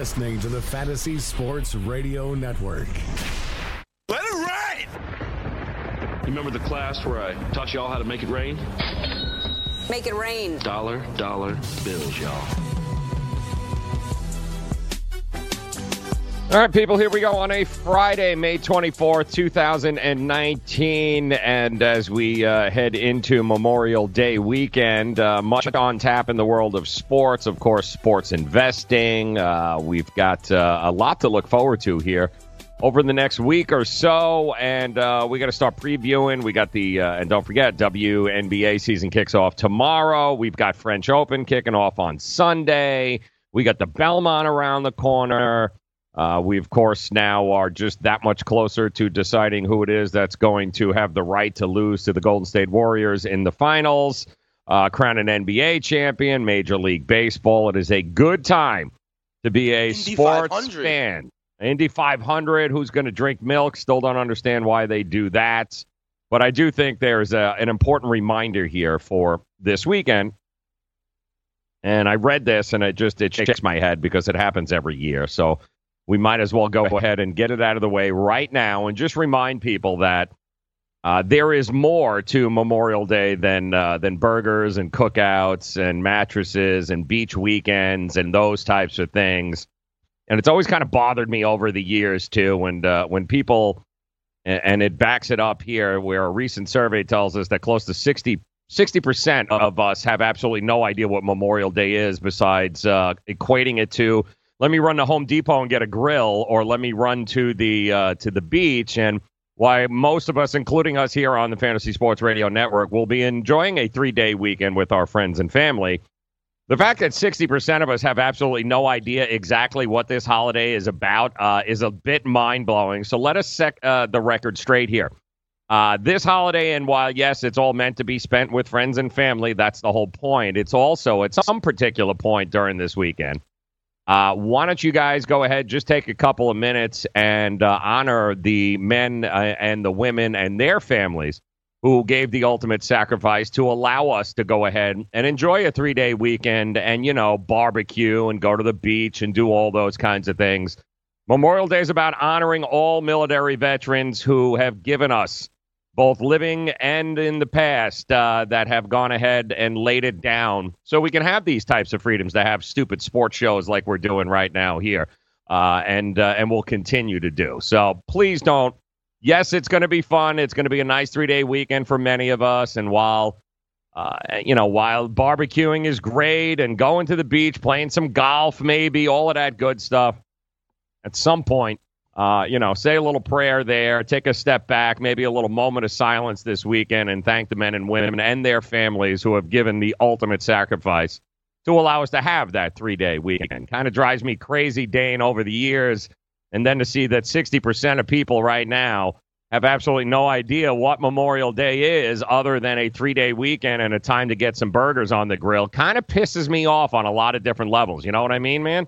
You're listening to the Fantasy Sports Radio Network. Let it rain! You remember the class where I taught y'all how to make it rain? Make it rain. Dollar, dollar bills, y'all. All right, people, here we go on a Friday, May 24th, 2019. And as we uh, head into Memorial Day weekend, uh, much on tap in the world of sports. Of course, sports investing. Uh, we've got uh, a lot to look forward to here over the next week or so. And uh, we got to start previewing. We got the, uh, and don't forget, WNBA season kicks off tomorrow. We've got French Open kicking off on Sunday. We got the Belmont around the corner. Uh, we, of course, now are just that much closer to deciding who it is that's going to have the right to lose to the Golden State Warriors in the finals. Uh, crown an NBA champion, Major League Baseball. It is a good time to be a Indy sports 500. fan. Indy 500, who's going to drink milk? Still don't understand why they do that. But I do think there's a, an important reminder here for this weekend. And I read this and it just it shakes my head because it happens every year. So we might as well go ahead and get it out of the way right now and just remind people that uh, there is more to Memorial Day than uh, than burgers and cookouts and mattresses and beach weekends and those types of things. And it's always kind of bothered me over the years too when uh, when people and, and it backs it up here where a recent survey tells us that close to 60 percent of us have absolutely no idea what Memorial Day is besides uh, equating it to let me run to Home Depot and get a grill, or let me run to the uh, to the beach. And why most of us, including us here on the Fantasy Sports Radio Network, will be enjoying a three day weekend with our friends and family. The fact that 60% of us have absolutely no idea exactly what this holiday is about uh, is a bit mind blowing. So let us set uh, the record straight here. Uh, this holiday, and while yes, it's all meant to be spent with friends and family, that's the whole point. It's also at some particular point during this weekend. Uh, why don't you guys go ahead, just take a couple of minutes and uh, honor the men uh, and the women and their families who gave the ultimate sacrifice to allow us to go ahead and enjoy a three day weekend and, you know, barbecue and go to the beach and do all those kinds of things. Memorial Day is about honoring all military veterans who have given us, both living and in the past, uh, that have gone ahead and laid it down so we can have these types of freedoms to have stupid sports shows like we're doing right now here. Uh, and uh, and we'll continue to do. So please don't. Yes, it's going to be fun. It's going to be a nice three day weekend for many of us. And while uh, you know, while barbecuing is great and going to the beach, playing some golf, maybe all of that good stuff, at some point, uh, you know, say a little prayer there, take a step back, maybe a little moment of silence this weekend, and thank the men and women and their families who have given the ultimate sacrifice to allow us to have that three day weekend. Kind of drives me crazy, Dane, over the years. And then to see that 60% of people right now have absolutely no idea what Memorial Day is other than a three day weekend and a time to get some burgers on the grill kind of pisses me off on a lot of different levels. You know what I mean, man?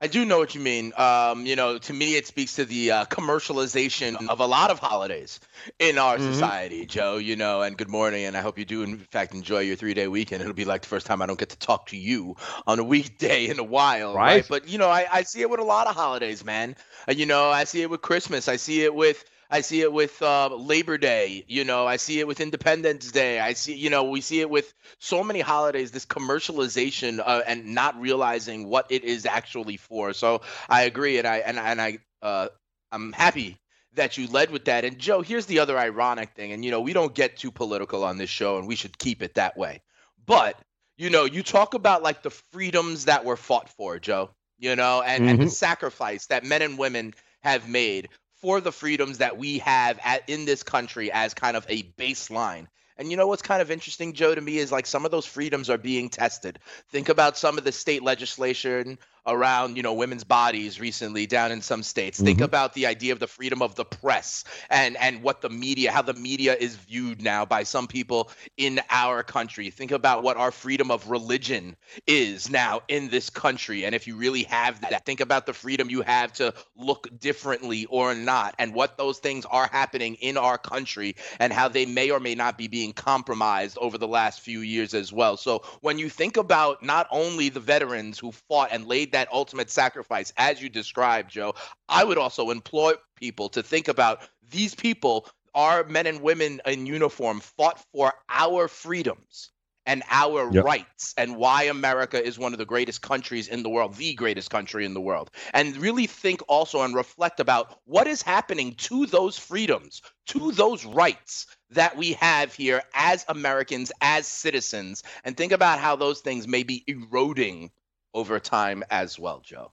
I do know what you mean. Um, you know, to me, it speaks to the uh, commercialization of a lot of holidays in our Mhm. society, Joe. You know, and good morning, and I hope you do, in fact, enjoy your three-day weekend. It'll be like the first time I don't get to talk to you on a weekday in a while, right? Right. But you know, I, I see it with a lot of holidays, man. Uh, you know, I see it with Christmas. I see it with I see it with uh, Labor Day. You know, I see it with Independence Day. I see, you know, we see it with so many holidays. This commercialization uh, and not realizing what it is actually for. So I agree, and I and I- and I uh, I'm happy that you led with that. And Joe, here's the other ironic thing, and you know, we don't get too political on this show, and we should keep it that way. But you know, you talk about like the freedoms that were fought for, Joe. You know, and, and the Mhm. sacrifice that men and women have made for the freedoms that we have at, in this country as kind of a baseline. And you know what's kind of interesting, Joe, to me is like some of those freedoms are being tested. Think about some of the state legislation around you know women's bodies recently down in some states. Mm-hmm. think about the idea of the freedom of the press and and what the media how the media is viewed now by some people in our country. Think about what our freedom of religion is now in this country. And if you really have that think about the freedom you have to look differently or not and what those things are happening in our country and how they may or may not be being compromised over the last few years as well. So when you think about not only the veterans who fought and laid that ultimate sacrifice, as you described, Joe, I would also employ people to think about these people, our men and women in uniform, fought for our freedoms and our yep. rights and why America is one of the greatest countries in the world, the greatest country in the world. And really think also and reflect about what is happening to those freedoms, to those rights that we have here as Americans, as citizens, and think about how those things may be eroding over time as well, Joe.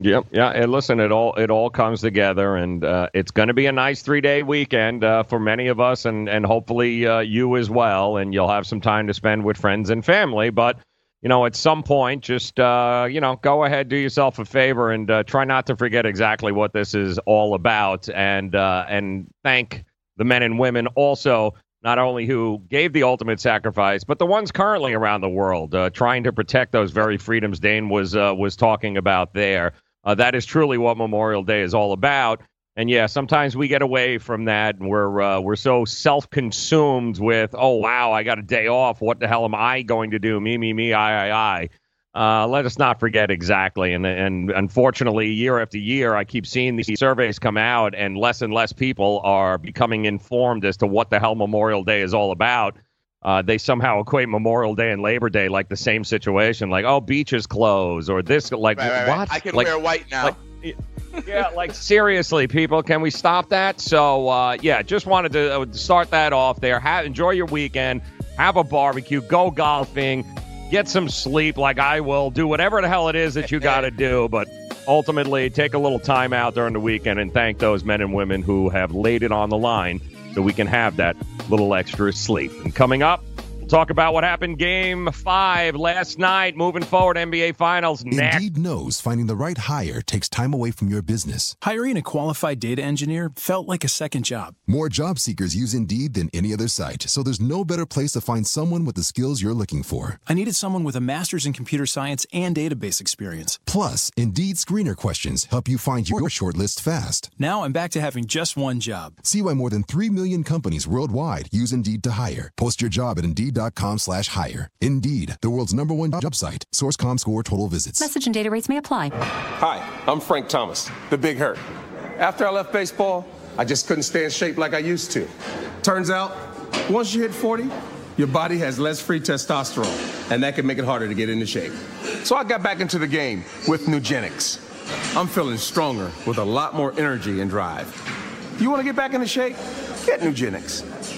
Yep, yeah, and listen, it all it all comes together, and uh, it's going to be a nice three day weekend uh, for many of us, and and hopefully uh, you as well, and you'll have some time to spend with friends and family. But you know, at some point, just uh, you know, go ahead, do yourself a favor, and uh, try not to forget exactly what this is all about, and uh, and thank the men and women also not only who gave the ultimate sacrifice, but the ones currently around the world uh, trying to protect those very freedoms Dane was uh, was talking about there. Uh, that is truly what Memorial Day is all about. And yeah, sometimes we get away from that, and we're uh, we're so self-consumed with, oh wow, I got a day off. What the hell am I going to do? Me, me, me, I, I, I. Uh, let us not forget exactly. And and unfortunately, year after year, I keep seeing these surveys come out, and less and less people are becoming informed as to what the hell Memorial Day is all about. Uh, they somehow equate Memorial Day and Labor Day like the same situation, like oh, beaches close or this, like right, right, what? Right. I can like, wear white now. Like, yeah, like seriously, people, can we stop that? So uh, yeah, just wanted to uh, start that off there. Have, enjoy your weekend. Have a barbecue. Go golfing get some sleep like I will, do whatever the hell it is that you got to do. But ultimately, take a little time out during the weekend and thank those men and women who have laid it on the line so we can have that little extra sleep. And coming up, talk about what happened game five last night, moving forward, NBA Finals next. Indeed knows finding the right hire takes time away from your business. Hiring a qualified data engineer felt like a second job. More job seekers use Indeed than any other site, so there's no better place to find someone with the skills you're looking for. I needed someone with a master's in computer science and database experience. Plus, Indeed screener questions help you find your shortlist fast. Now I'm back to having just one job. See why more than 3 million companies worldwide use Indeed to hire. Post your job at Indeed indeed.com slash hire. Indeed, the world's number one job site. Source.com score total visits. Message and data rates may apply. Hi, I'm Frank Thomas, the big hurt. After I left baseball, I just couldn't stay in shape like I used to. Turns out, once you hit 40, your body has less free testosterone, and that can make it harder to get into shape. So I got back into the game with Nugenix. I'm feeling stronger with a lot more energy and drive. You want to get back into shape? Get Nugenix.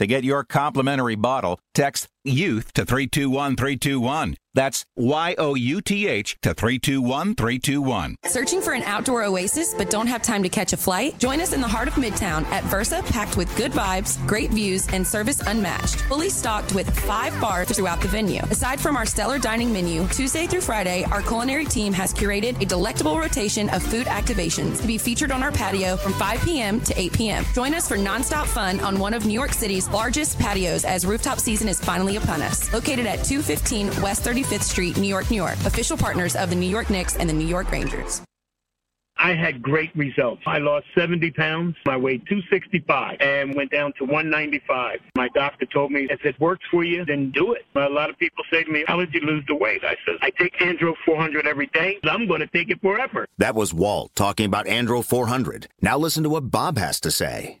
To get your complimentary bottle, text YOUTH to 321321. That's Y O U T H to 321321. Searching for an outdoor oasis but don't have time to catch a flight? Join us in the heart of Midtown at Versa, packed with good vibes, great views, and service unmatched. Fully stocked with five bars throughout the venue. Aside from our stellar dining menu, Tuesday through Friday, our culinary team has curated a delectable rotation of food activations to be featured on our patio from 5 p.m. to 8 p.m. Join us for nonstop fun on one of New York City's largest patios as rooftop season is finally upon us. Located at 215 West 35th Street, New York, New York. Official partners of the New York Knicks and the New York Rangers. I had great results. I lost 70 pounds. I weighed 265 and went down to 195. My doctor told me, if it works for you, then do it. A lot of people say to me, how did you lose the weight? I said, I take Andro 400 every day. I'm going to take it forever. That was Walt talking about Andro 400. Now listen to what Bob has to say.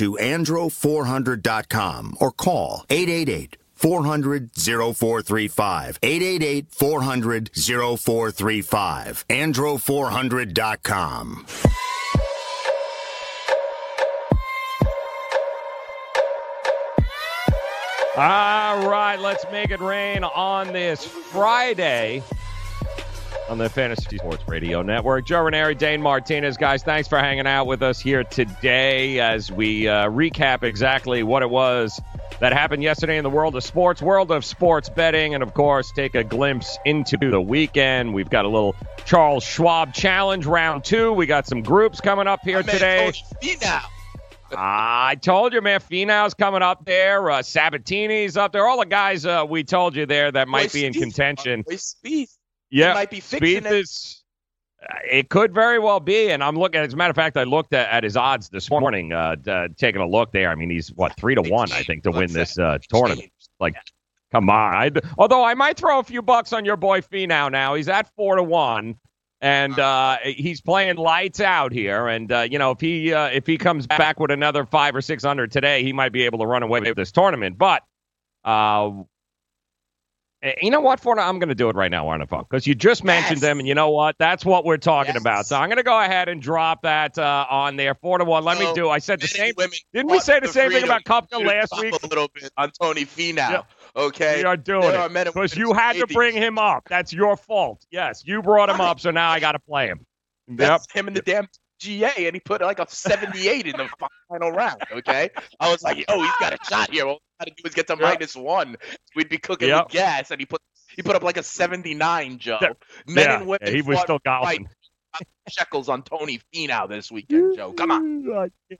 andro400.com or call 888 400 0435. 888 400 0435. Andro400.com. All right, let's make it rain on this Friday on the Fantasy Sports Radio Network. Joe Raineri, Dane Martinez, guys, thanks for hanging out with us here today as we uh, recap exactly what it was that happened yesterday in the world of sports, world of sports betting, and of course, take a glimpse into the weekend. We've got a little Charles Schwab Challenge round two. We got some groups coming up here today. I told you, man. Finau's coming up there. Uh, Sabbatini's up there. All the guys uh, we told you there that might be in Spieth. contention. Boy, Spieth. Yeah, might be fixing it. is. uh, It could very well be, and I'm looking. As a matter of fact, I looked at, at his odds this morning, uh, uh, taking a look there. I mean, he's what three to one, I think, to win this uh, tournament. Like, come on. I'd, although I might throw a few bucks on your boy Finau now. He's at four to one, and uh, he's playing lights out here. And uh, you know, if he uh, if he comes back with another five or six hundred today, he might be able to run away with this tournament. But uh, You know what, Forna? I'm going to do it right now on the phone because you just mentioned them, and you know what? That's what we're talking about. So I'm going to go ahead and drop that uh, on there. Four to one. Let me So, do. I said the same. Didn't we say the the same thing about Koepka last week? A little bit on Tony Finau. Yep. Okay, We are doing There it because you had to bring him up. That's your fault. Yes, you brought him up, so now I got to play him. Yep. Him in the damn GA, and he put like a 78 in the final round. Okay, I was like, oh, he's got a shot here. All to do is get to Yep. minus one. We'd be cooking Yep. with gas, and he put he put up like a 79, Joe. Yeah. Men Yeah, and women. yeah, he was still golfing. shekels on Tony Finau this weekend, Joe. Come on.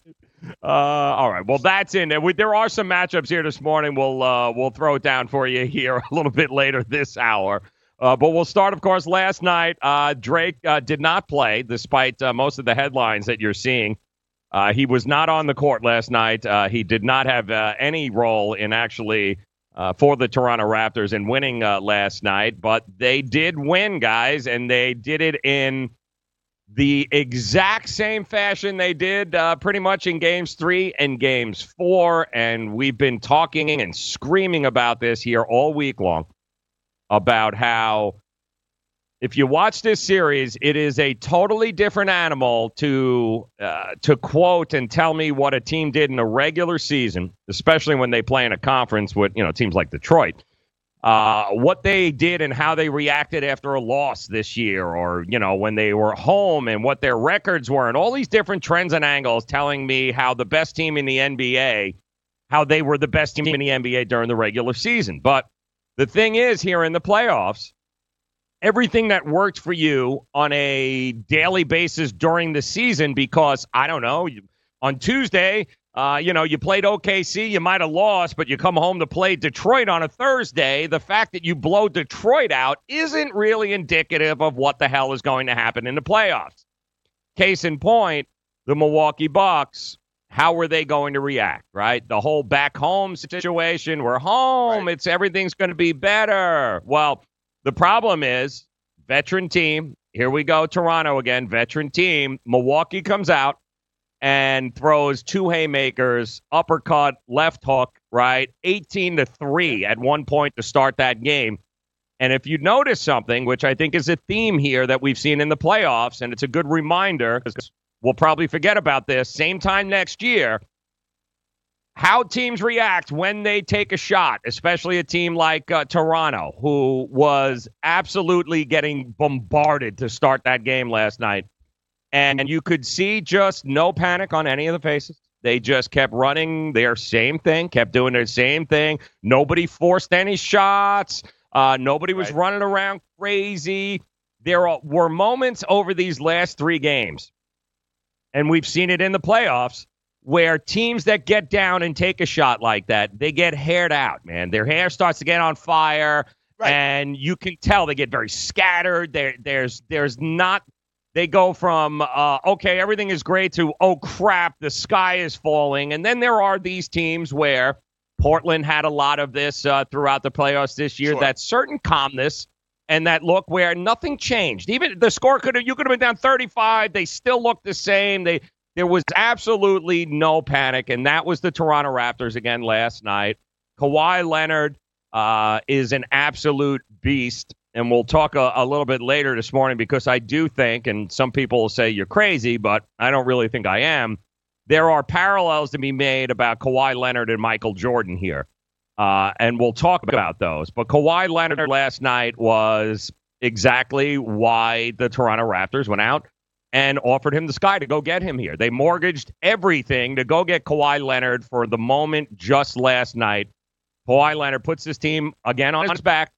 Uh, all right. Well, that's in there. We, there are some matchups here this morning. We'll uh, we'll throw it down for you here a little bit later this hour. Uh, but we'll start, of course, last night. Uh, Drake uh, did not play, despite uh, most of the headlines that you're seeing. Uh, he was not on the court last night. Uh, he did not have uh, any role in actually uh, for the Toronto Raptors in winning uh, last night. But they did win, guys, and they did it in the exact same fashion they did uh, pretty much in games three and games four. And we've been talking and screaming about this here all week long about how if you watch this series, it is a totally different animal to uh, to quote and tell me what a team did in a regular season, especially when they play in a conference with you know teams like Detroit. Uh, what they did and how they reacted after a loss this year, or you know when they were home and what their records were, and all these different trends and angles telling me how the best team in the NBA, how they were the best team in the NBA during the regular season. But the thing is, here in the playoffs, everything that worked for you on a daily basis during the season, because I don't know, you, on Tuesday, uh, you know, you played OKC, you might have lost, but you come home to play Detroit on a Thursday. The fact that you blow Detroit out isn't really indicative of what the hell is going to happen in the playoffs. Case in point, the Milwaukee Bucks. How were they going to react? Right, the whole back home situation. We're home. It's everything's going to be better. Well, the problem is veteran team. Here we go, Toronto again. Veteran team. Milwaukee comes out and throws two haymakers, uppercut, left hook, right? 18 to 3 at one point to start that game. And if you notice something, which I think is a theme here that we've seen in the playoffs, and it's a good reminder because we'll probably forget about this same time next year, how teams react when they take a shot, especially a team like uh, Toronto, who was absolutely getting bombarded to start that game last night. And you could see just no panic on any of the faces. They just kept running their same thing, kept doing their same thing. Nobody forced any shots. Uh, nobody was running around crazy. There were moments over these last three games, and we've seen it in the playoffs, where teams that get down and take a shot like that, they get haired out, man. Their hair starts to get on fire, right. and you can tell they get very scattered. There, there's, there's not. They go from uh, okay, everything is great to oh crap, the sky is falling, and then there are these teams where Portland had a lot of this uh, throughout the playoffs this year. Sure. That certain calmness and that look where nothing changed. Even the score could have you could have been down 35. They still looked the same. They there was absolutely no panic, and that was the Toronto Raptors again last night. Kawhi Leonard uh, is an absolute beast, and we'll talk a, a, little bit later this morning because I do think, and some people will say you're crazy, but I don't really think I am. There are parallels to be made about Kawhi Leonard and Michael Jordan here, uh, and we'll talk about those. But Kawhi Leonard last night was exactly why the Toronto Raptors went out and offered him the sky to go get him here. They mortgaged everything to go get Kawhi Leonard for the moment just last night. Kawhi Leonard puts his team again on his back.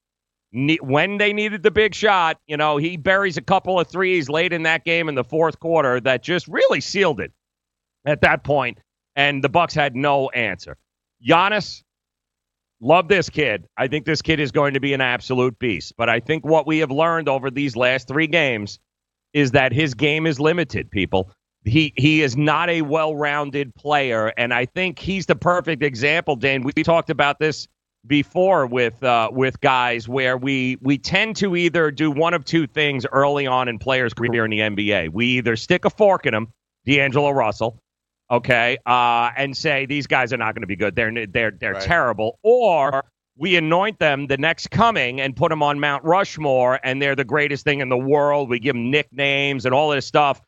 When they needed the big shot, you know, he buries a couple of threes late in that game in the fourth quarter that just really sealed it at that point, and the Bucks had no answer. Giannis, love this kid. I think this kid is going to be an absolute beast. But I think what we have learned over these last three games is that his game is limited, people. He he is not a well-rounded player, and I think he's the perfect example. Dane, we talked about this before with uh, with guys where we we tend to either do one of two things early on in players' career in the NBA. We either stick a fork in them, D'Angelo Russell, okay, uh, and say these guys are not going to be good. They're they're they're right. terrible, or we anoint them the next coming and put them on Mount Rushmore, and they're the greatest thing in the world. We give them nicknames and all this stuff.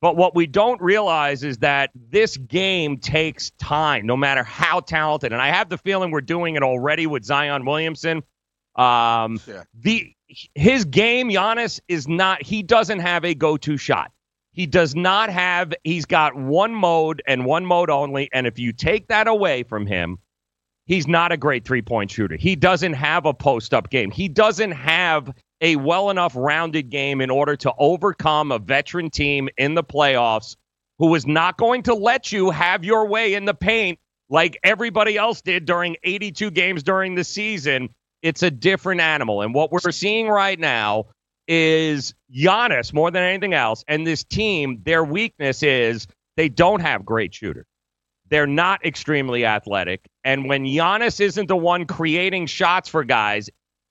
But what we don't realize is that this game takes time, no matter how talented. And I have the feeling we're doing it already with Zion Williamson. Um, yeah. The his game, Giannis, is not. He doesn't have a go-to shot. He does not have. He's got one mode and one mode only. And if you take that away from him, he's not a great three point shooter. He doesn't have a post up game. He doesn't have a well enough rounded game in order to overcome a veteran team in the playoffs who is not going to let you have your way in the paint like everybody else did during 82 games during the season. It's a different animal. And what we're seeing right now is Giannis more than anything else. And this team, their weakness is they don't have great shooters. They're not extremely athletic. And when Giannis isn't the one creating shots for guys,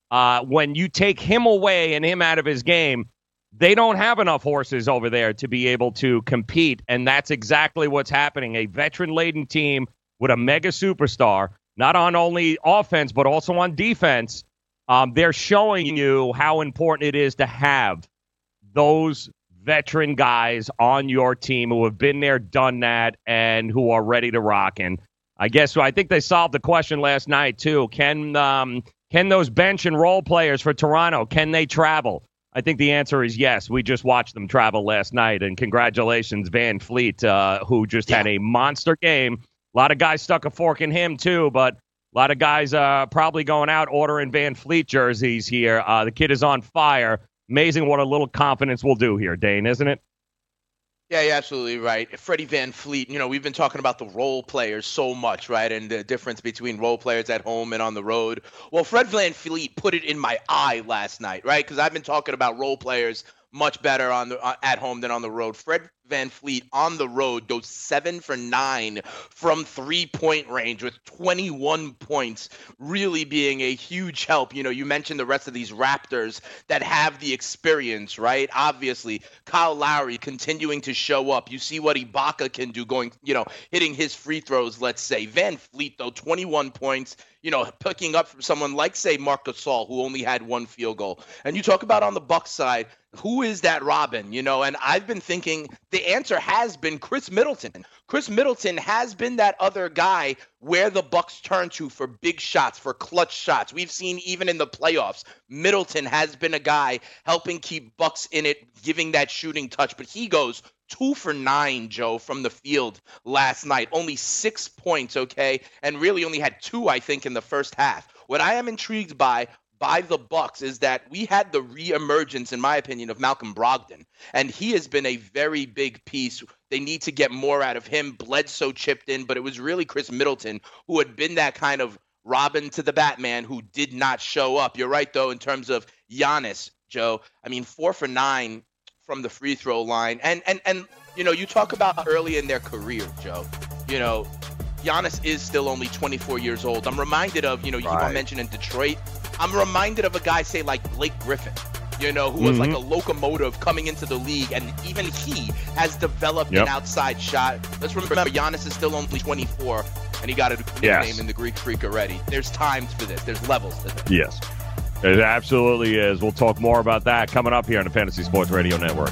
uh, when you take him away and him out of his game, they don't have enough horses over there to be able to compete. And that's exactly what's happening. A veteran laden team with a mega superstar, not on only offense, but also on defense. Um, they're showing you how important it is to have those veteran guys on your team who have been there, done that, and who are ready to rock. And I guess I think they solved the question last night too. Can um, can those bench and role players for Toronto can they travel? I think the answer is yes. We just watched them travel last night, and congratulations, VanVleet, uh, who just yeah. had a monster game. A lot of guys stuck a fork in him too, but a lot of guys uh, probably going out ordering VanVleet jerseys here. Uh, the kid is on fire. Amazing what a little confidence will do here, Dane, isn't it? Yeah, you're absolutely right. Freddie VanVleet, you know, we've been talking about the role players so much, right? And the difference between role players at home and on the road. Well, Fred VanVleet put it in my eye last night, right? Because I've been talking about role players much better on the uh, at home than on the road. Fred VanVleet on the road goes seven for nine from three point range with 21 points, really being a huge help. You know, you mentioned the rest of these Raptors that have the experience, right? Obviously, Kyle Lowry continuing to show up. You see what Ibaka can do going, you know, hitting his free throws, let's say. VanVleet, though, 21 points, you know, picking up from someone like, say, Marc Gasol, who only had one field goal. And you talk about on the Bucks side, who is that Robin? You know, and I've been thinking the answer has been Khris Middleton. Khris Middleton has been that other guy where the Bucks turn to for big shots, for clutch shots. We've seen even in the playoffs, Middleton has been a guy helping keep Bucks in it, giving that shooting touch. But he goes two for nine, Joe, from the field last night. Only six points, okay, and really only had two, I think, in the first half. What I am intrigued by by the Bucks is that we had the reemergence, in my opinion, of Malcolm Brogdon, and he has been a very big piece. They need to get more out of him. Bledsoe chipped in, but it was really Khris Middleton who had been that kind of Robin to the Batman who did not show up. You're right though in terms of Giannis, Joe. I mean, four for nine from the free throw line, and and and you know, you talk about early in their career, Joe. You know, Giannis is still only 24 years old. I'm reminded of, you know, right. you mentioned in Detroit. I'm reminded of a guy, say, like Blake Griffin, you know, who was mm-hmm. like a locomotive coming into the league, and even he has developed yep. an outside shot. Let's remember, Giannis is still only 24, and he got a nickname yes. in the Greek Freak already. There's times for this. There's levels to this. Yes, it absolutely is. We'll talk more about that coming up here on the Fantasy Sports Radio Network.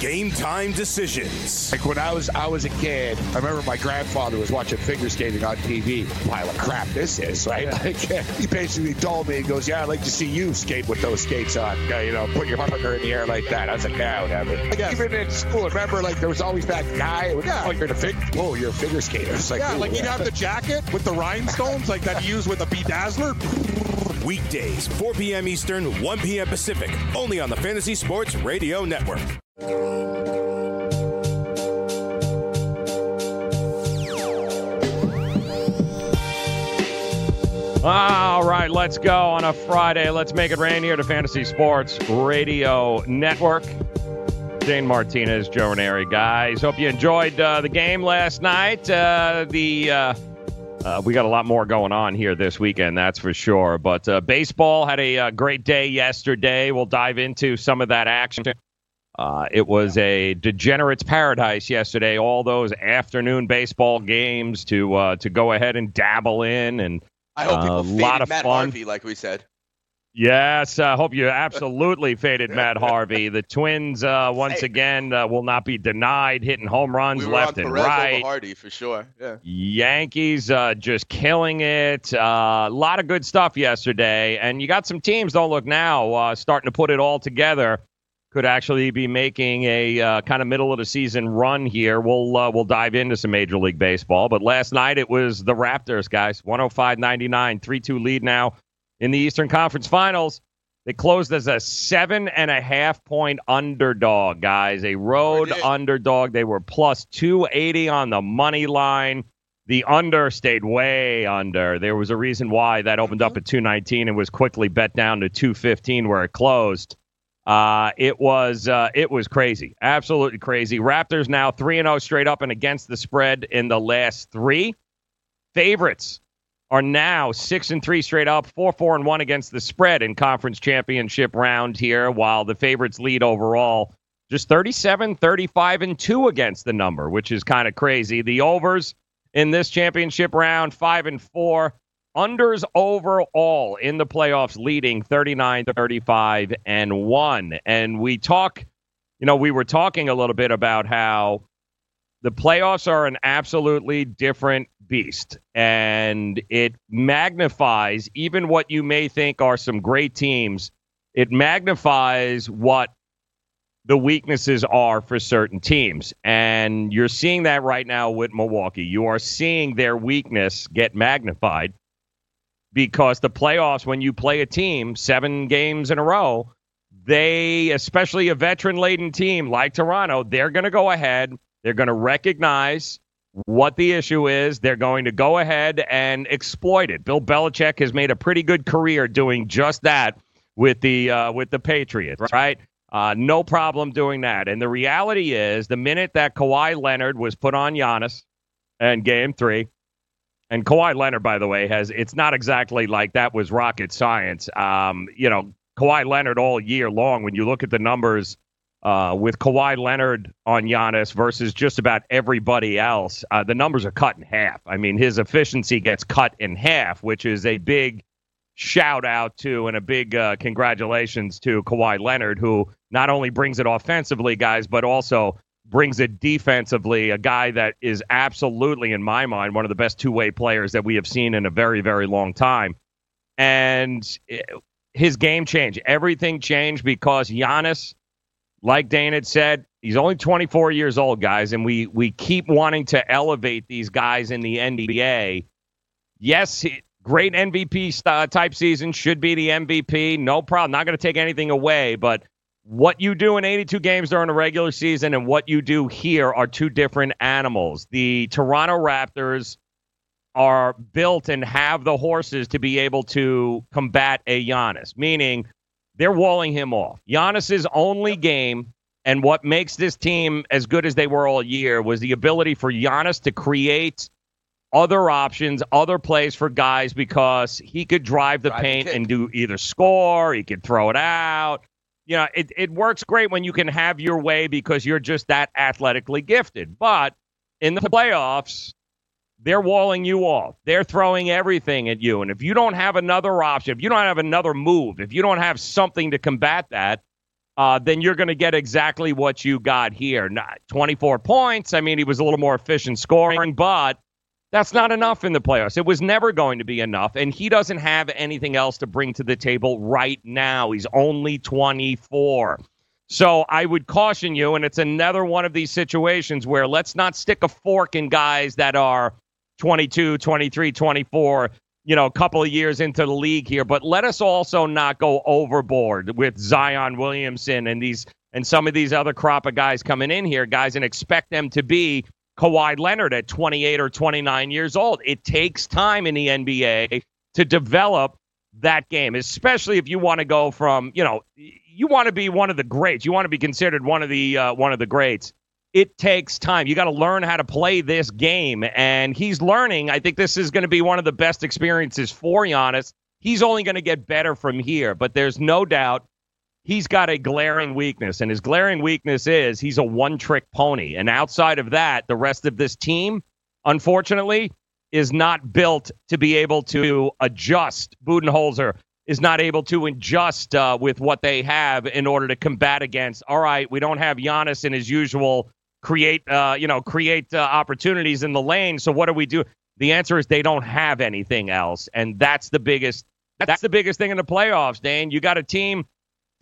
Game time decisions. Like when I was I was a kid, I remember my grandfather was watching figure skating on TV. Pile of crap this is, right? Like, he basically told me, he goes, "Yeah, I'd like to see you skate with those skates on. You know, put your partner in the air like that." I was like, "Yeah, whatever." Like, even in school, remember, like there was always that guy. Would, yeah. Oh, you're a fig. Oh, you're a figure skater. It's like, yeah, like he'd have the jacket with the rhinestones, like that he used with a bedazzler. Weekdays, 4 p.m. Eastern, 1 p.m. Pacific, only on the Fantasy Sports Radio Network. All right, let's go on a Friday. Let's make it rain here to Fantasy Sports Radio Network. Dane Martinez, Joe Raineri, guys. Hope you enjoyed uh, the game last night. Uh, the uh, uh, we got a lot more going on here this weekend, that's for sure. But uh, baseball had a, uh, great day yesterday. We'll dive into some of that action. Uh, it was a degenerate's paradise yesterday. All those afternoon baseball games to uh, to go ahead and dabble in, and I hope people uh, a lot of Matt fun. Harvey, like we said. Yes, I hope you absolutely faded Matt Harvey. The Twins, uh, once hey. again, uh, will not be denied hitting home runs we left and right. Hardy for sure. Yeah. Yankees uh, just killing it. Uh, a lot of good stuff yesterday, and you got some teams. Don't look now, uh, starting to put it all together could actually be making a uh, kind of middle of the season run here. We'll uh, we'll dive into some Major League Baseball. But last night it was the Raptors, guys. 105-99, 3-2 lead now in the Eastern Conference Finals. They closed as a seven and a half point underdog, guys. A road underdog. They were plus 280 on the money line. The under stayed way under. There was a reason why that opened up at 219 and was quickly bet down to 215 where it closed. Uh, it was uh, it was crazy, absolutely crazy. Raptors now three and zero straight up and against the spread in the last three. Favorites are now six and three straight up, four four and one against the spread in conference championship round here, while the favorites lead overall just 37, 35 and two against the number, which is kind of crazy. The overs in this championship round five and four. Unders overall in the playoffs leading 39 35 and 1. And we talk, you know, we were talking a little bit about how the playoffs are an absolutely different beast and it magnifies even what you may think are some great teams. It magnifies what the weaknesses are for certain teams. And you're seeing that right now with Milwaukee. You are seeing their weakness get magnified because the playoffs, when you play a team seven games in a row, they, especially a veteran laden team like Toronto, they're going to go ahead. They're going to recognize what the issue is. They're going to go ahead and exploit it. Bill Belichick has made a pretty good career doing just that with the uh, with the Patriots, right? Uh, no problem doing that. And the reality is, the minute that Kawhi Leonard was put on Giannis and Game Three, and Kawhi Leonard, by the way, has it's not exactly like that was rocket science. Um, you know, Kawhi Leonard all year long, when you look at the numbers uh, with Kawhi Leonard on Giannis versus just about everybody else, uh, the numbers are cut in half. I mean, his efficiency gets cut in half, which is a big shout out to and a big uh, congratulations to Kawhi Leonard, who not only brings it offensively, guys, but also brings it defensively. A guy that is absolutely, in my mind, one of the best two way players that we have seen in a very, very long time. And his game changed. Everything changed because Giannis, like Dane had said, he's only 24 years old, guys, and we we keep wanting to elevate these guys in the NBA. Yes, great MVP uh, type season should be the MVP. No problem. Not going to take anything away, but what you do in 82 games during a regular season and what you do here are two different animals. The Toronto Raptors are built and have the horses to be able to combat a Giannis, meaning they're walling him off. Giannis's only game and what makes this team as good as they were all year was the ability for Giannis to create other options, other plays for guys because he could drive the drive paint and do either score, he could throw it out you know, it, it works great when you can have your way because you're just that athletically gifted. But in the playoffs, they're walling you off. They're throwing everything at you. And if you don't have another option, if you don't have another move, if you don't have something to combat that, uh, then you're going to get exactly what you got here. Not 24 points. I mean, he was a little more efficient scoring, but that's not enough in the playoffs. It was never going to be enough. And he doesn't have anything else to bring to the table right now. He's only 24. So I would caution you, and it's another one of these situations where let's not stick a fork in guys that are 22, 23, 24, you know, a couple of years into the league here. But let us also not go overboard with Zion Williamson and these and some of these other crop of guys coming in here, guys, and expect them to be Kawhi Leonard at 28 or 29 years old. It takes time in the NBA to develop that game, especially if you want to go from, you know, you want to be one of the greats. You want to be considered one of the uh, one of the greats. It takes time. You got to learn how to play this game, and he's learning. I think this is going to be one of the best experiences for Giannis. He's only going to get better from here, but there's no doubt he's got a glaring weakness, and his glaring weakness is he's a one trick pony. And outside of that, the rest of this team, unfortunately, is not built to be able to adjust. Budenholzer is not able to adjust uh, with what they have in order to combat against. All right, we don't have Giannis in his usual create, uh, you know, create uh, opportunities in the lane. So what do we do? The answer is they don't have anything else, and that's the biggest. That's the biggest thing in the playoffs, Dane. You got a team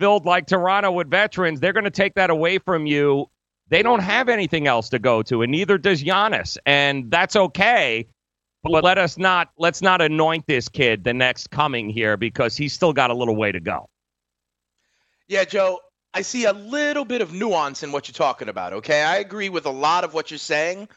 filled like Toronto with veterans, they're going to take that away from you. They don't have anything else to go to, and neither does Giannis, and that's okay. But let us not let's not anoint this kid the next coming here because he's still got a little way to go. Yeah, Joe, I see a little bit of nuance in what you're talking about. Okay, I agree with a lot of what you're saying,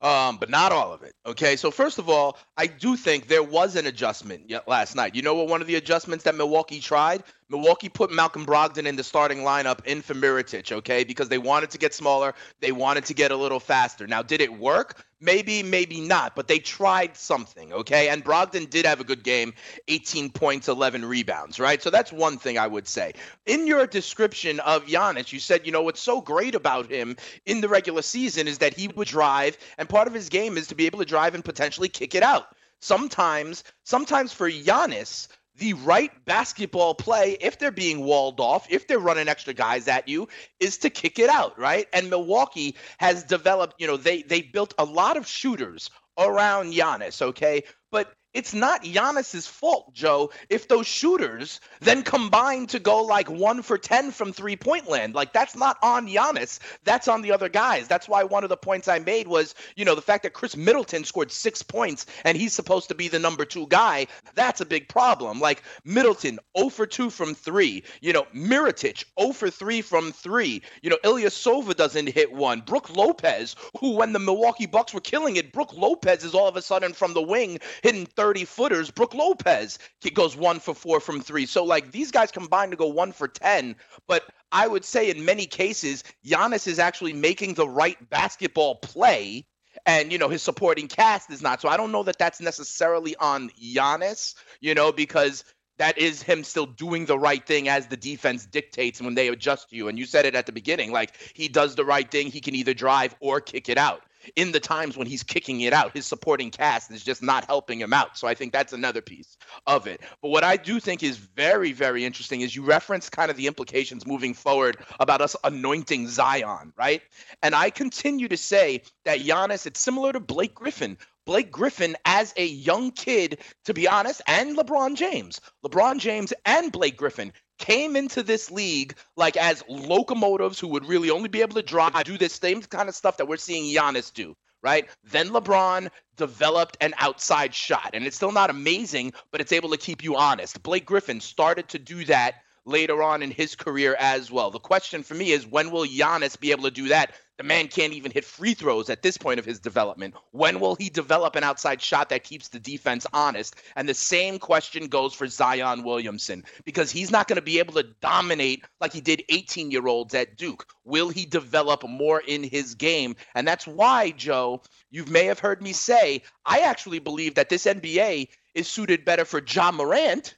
um, but not all of it. Okay, so first of all, I do think there was an adjustment last night. You know what? One of the adjustments that Milwaukee tried, Milwaukee put Malcolm Brogdon in the starting lineup in for Mirotic. Okay, because they wanted to get smaller, they wanted to get a little faster. Now, did it work? Maybe, maybe not, but they tried something, okay? And Brogdon did have a good game 18 points, 11 rebounds, right? So that's one thing I would say. In your description of Giannis, you said, you know, what's so great about him in the regular season is that he would drive, and part of his game is to be able to drive and potentially kick it out. Sometimes, sometimes for Giannis, the right basketball play, if they're being walled off, if they're running extra guys at you, is to kick it out, right? And Milwaukee has developed, you know, they they built a lot of shooters around Giannis, okay? But it's not Giannis's fault, Joe, if those shooters then combine to go like one for 10 from three point land. Like, that's not on Giannis. That's on the other guys. That's why one of the points I made was, you know, the fact that Khris Middleton scored six points and he's supposed to be the number two guy. That's a big problem. Like, Middleton, 0 for 2 from three. You know, Mirotic, 0 for 3 from three. You know, Ilyasova doesn't hit one. Brook Lopez, who, when the Milwaukee Bucks were killing it, Brook Lopez is all of a sudden from the wing hitting 30 footers. Brook Lopez goes one for four from three. So, like, these guys combined to go one for 10. But I would say in many cases, Giannis is actually making the right basketball play. And, you know, his supporting cast is not. So I don't know that that's necessarily on Giannis, you know, because that is him still doing the right thing as the defense dictates when they adjust to you. And you said it at the beginning like he does the right thing. He can either drive or kick it out in the times when he's kicking it out, his supporting cast is just not helping him out. So I think that's another piece of it. But what I do think is very, very interesting is you reference kind of the implications moving forward about us anointing Zion, right? And I continue to say that Giannis, it's similar to Blake Griffin. Blake Griffin as a young kid, to be honest, and LeBron James. LeBron James and Blake Griffin came into this league like as locomotives who would really only be able to drive, do this same kind of stuff that we're seeing Giannis do, right? Then LeBron developed an outside shot, and it's still not amazing, but it's able to keep you honest. Blake Griffin started to do that later on in his career as well. The question for me is when will Giannis be able to do that? The man can't even hit free throws at this point of his development. When will he develop an outside shot that keeps the defense honest? And the same question goes for Zion Williamson because he's not going to be able to dominate like he did 18 year olds at Duke. Will he develop more in his game? And that's why, Joe, you may have heard me say, I actually believe that this NBA is suited better for Ja Morant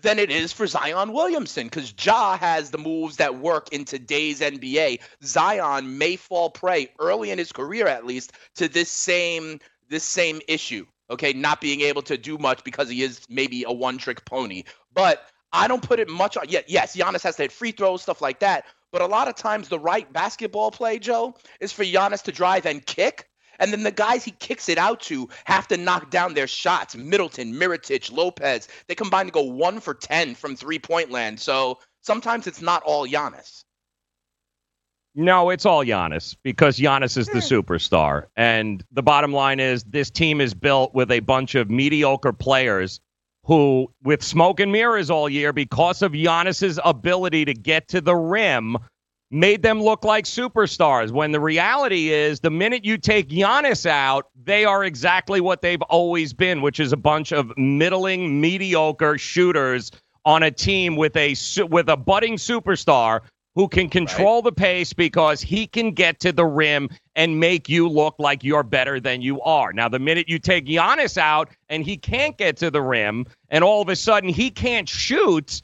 than it is for Zion Williamson because Ja has the moves that work in today's NBA. Zion may fall prey early in his career, at least, to this same this same issue. Okay, not being able to do much because he is maybe a one-trick pony. But I don't put it much on. Yeah, yes, Giannis has to hit free throws, stuff like that. But a lot of times, the right basketball play, Joe, is for Giannis to drive and kick and then the guys he kicks it out to have to knock down their shots. Middleton, Mirotic, Lopez, they combine to go one for 10 from three point land. So sometimes it's not all Giannis. No, it's all Giannis because Giannis is the hmm. superstar. And the bottom line is this team is built with a bunch of mediocre players who, with smoke and mirrors all year, because of Giannis's ability to get to the rim, made them look like superstars when the reality is the minute you take Giannis out, they are exactly what they've always been, which is a bunch of middling, mediocre shooters on a team with a with a budding superstar who can control right. the pace because he can get to the rim and make you look like you're better than you are. Now, the minute you take Giannis out and he can't get to the rim and all of a sudden he can't shoot,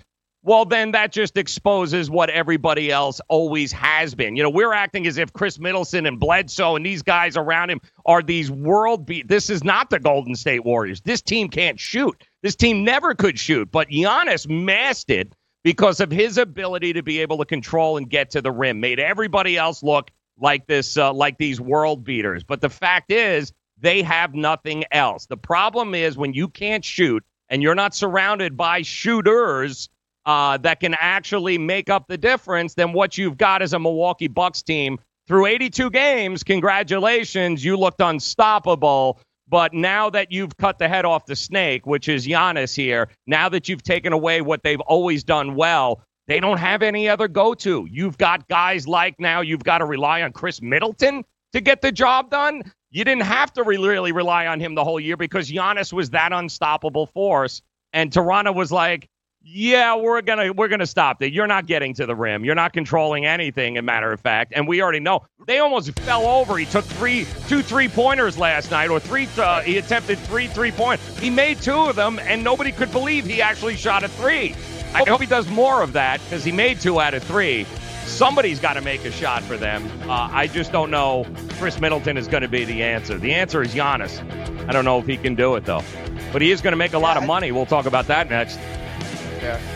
well, then that just exposes what everybody else always has been. You know, we're acting as if Khris Middleton and Bledsoe and these guys around him are these world beat. This is not the Golden State Warriors. This team can't shoot. This team never could shoot, but Giannis masked it because of his ability to be able to control and get to the rim. Made everybody else look like this, uh, like these world beaters. But the fact is, they have nothing else. The problem is when you can't shoot and you're not surrounded by shooters uh, that can actually make up the difference, than what you've got as a Milwaukee Bucks team through 82 games. Congratulations, you looked unstoppable. But now that you've cut the head off the snake, which is Giannis here, now that you've taken away what they've always done well, they don't have any other go to. You've got guys like now you've got to rely on Khris Middleton to get the job done. You didn't have to really rely on him the whole year because Giannis was that unstoppable force. And Toronto was like, yeah, we're gonna we're gonna stop that. You're not getting to the rim. You're not controlling anything. A matter of fact, and we already know they almost fell over. He took three, two three pointers last night, or three. Uh, he attempted three three point. He made two of them, and nobody could believe he actually shot a three. I hope he does more of that because he made two out of three. Somebody's got to make a shot for them. Uh, I just don't know. Khris Middleton is going to be the answer. The answer is Giannis. I don't know if he can do it though, but he is going to make a lot of money. We'll talk about that next. Yeah.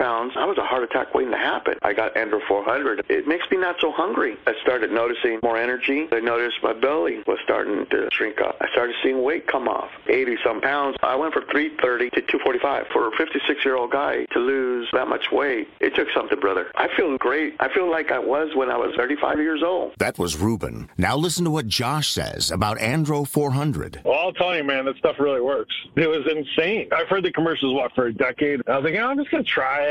I was a heart attack waiting to happen. I got Andro 400. It makes me not so hungry. I started noticing more energy. I noticed my belly was starting to shrink up. I started seeing weight come off, 80 some pounds. I went from 330 to 245. For a 56 year old guy to lose that much weight, it took something, brother. I feel great. I feel like I was when I was 35 years old. That was Ruben. Now listen to what Josh says about Andro 400. Well, I'll tell you, man, that stuff really works. It was insane. I've heard the commercials what for a decade. I was like, oh, I'm just gonna try it.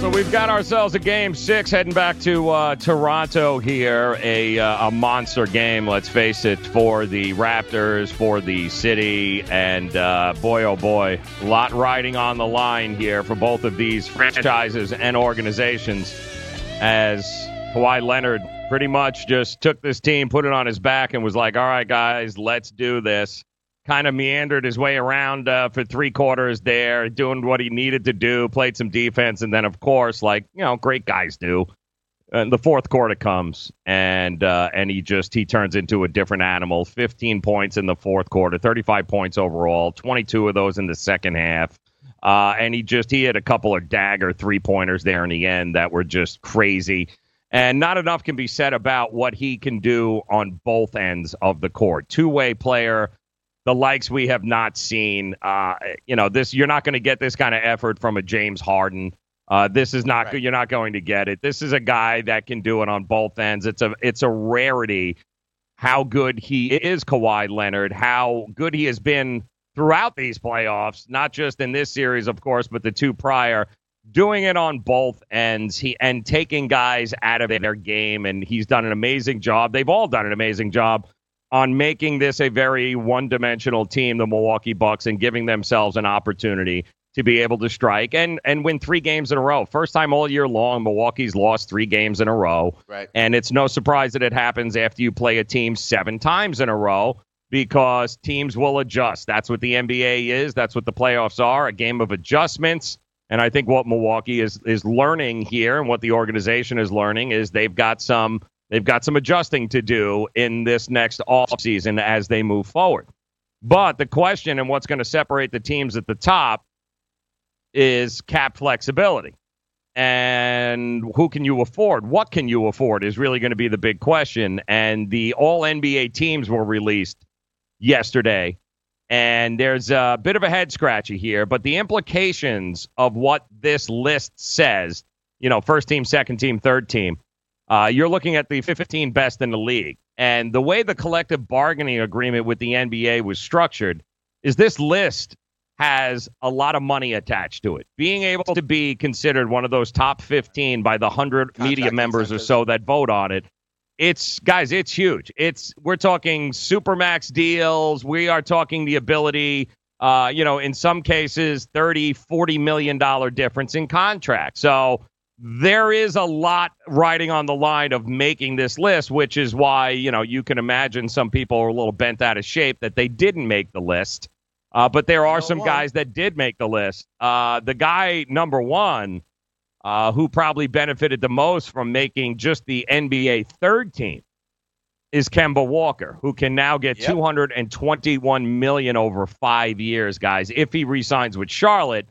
So we've got ourselves a game six heading back to uh, Toronto here. A, uh, a monster game, let's face it, for the Raptors, for the city. And uh, boy, oh boy, a lot riding on the line here for both of these franchises and organizations as Kawhi Leonard pretty much just took this team, put it on his back, and was like, all right, guys, let's do this kind of meandered his way around uh, for three quarters there, doing what he needed to do, played some defense, and then, of course, like, you know, great guys do, And the fourth quarter comes, and uh, and he just he turns into a different animal. 15 points in the fourth quarter, 35 points overall, 22 of those in the second half. Uh, and he just he had a couple of dagger three pointers there in the end that were just crazy. And not enough can be said about what he can do on both ends of the court. Two way player, the likes we have not seen. Uh, you know, this you're not going to get this kind of effort from a James Harden. Uh, this is not right. you're not going to get it. This is a guy that can do it on both ends. It's a it's a rarity how good he is, Kawhi Leonard. How good he has been throughout these playoffs, not just in this series, of course, but the two prior. Doing it on both ends, he and taking guys out of their game, and he's done an amazing job. They've all done an amazing job on making this a very one-dimensional team, the Milwaukee Bucks, and giving themselves an opportunity to be able to strike and and win three games in a row. First time all year long, Milwaukee's lost three games in a row. Right. And it's no surprise that it happens after you play a team seven times in a row because teams will adjust. That's what the NBA is. That's what the playoffs are, a game of adjustments. And I think what Milwaukee is is learning here and what the organization is learning is they've got some they've got some adjusting to do in this next offseason as they move forward. But the question and what's going to separate the teams at the top is cap flexibility. And who can you afford? What can you afford is really going to be the big question. And the all NBA teams were released yesterday. And there's a bit of a head scratcher here, but the implications of what this list says, you know, first team, second team, third team, uh, you're looking at the 15 best in the league. And the way the collective bargaining agreement with the NBA was structured is this list has a lot of money attached to it. Being able to be considered one of those top 15 by the 100 Contract media members incentives. or so that vote on it, it's guys, it's huge. It's we're talking supermax deals. We are talking the ability uh, you know, in some cases 30, 40 million dollar difference in contract. So there is a lot riding on the line of making this list, which is why, you know, you can imagine some people are a little bent out of shape that they didn't make the list. Uh, but there are some guys that did make the list. Uh, the guy number one, uh, who probably benefited the most from making just the NBA third team, is Kemba Walker, who can now get yep. 221 million over five years, guys, if he resigns with Charlotte.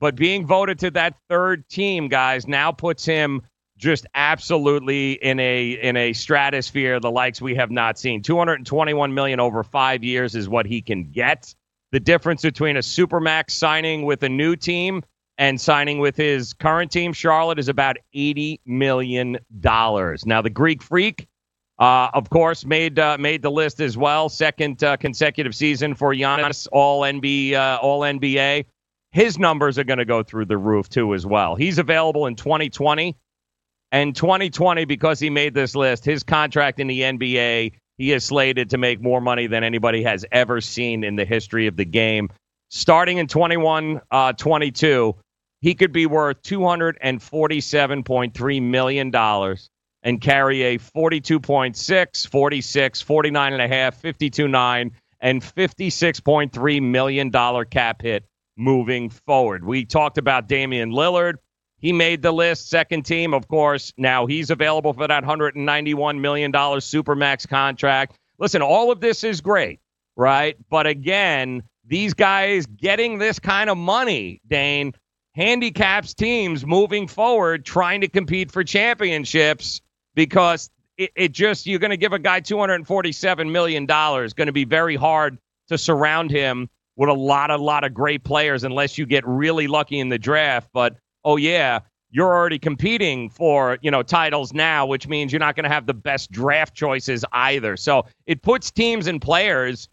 But being voted to that third team, guys, now puts him just absolutely in a in a stratosphere the likes we have not seen. 221 million over five years is what he can get. The difference between a supermax signing with a new team and signing with his current team, Charlotte, is about $80 million. Now, the Greek Freak, uh, of course, made uh, made the list as well. Second uh, consecutive season for Giannis, All NBA, uh, All NBA. His numbers are going to go through the roof too, as well. He's available in 2020 and 2020 because he made this list. His contract in the NBA he is slated to make more money than anybody has ever seen in the history of the game. Starting in 21 uh, 22, he could be worth $247.3 million and carry a 42.6, 46, 49 and a half, 52.9, and $56.3 million cap hit moving forward. We talked about Damian Lillard. He made the list, second team, of course. Now he's available for that $191 million Supermax contract. Listen, all of this is great, right? But again, these guys getting this kind of money, Dane, handicaps teams moving forward trying to compete for championships because it, it just, you're going to give a guy $247 million, going to be very hard to surround him with a lot, a lot of great players unless you get really lucky in the draft. But oh yeah, you're already competing for you know titles now, which means you're not going to have the best draft choices either. So it puts teams and players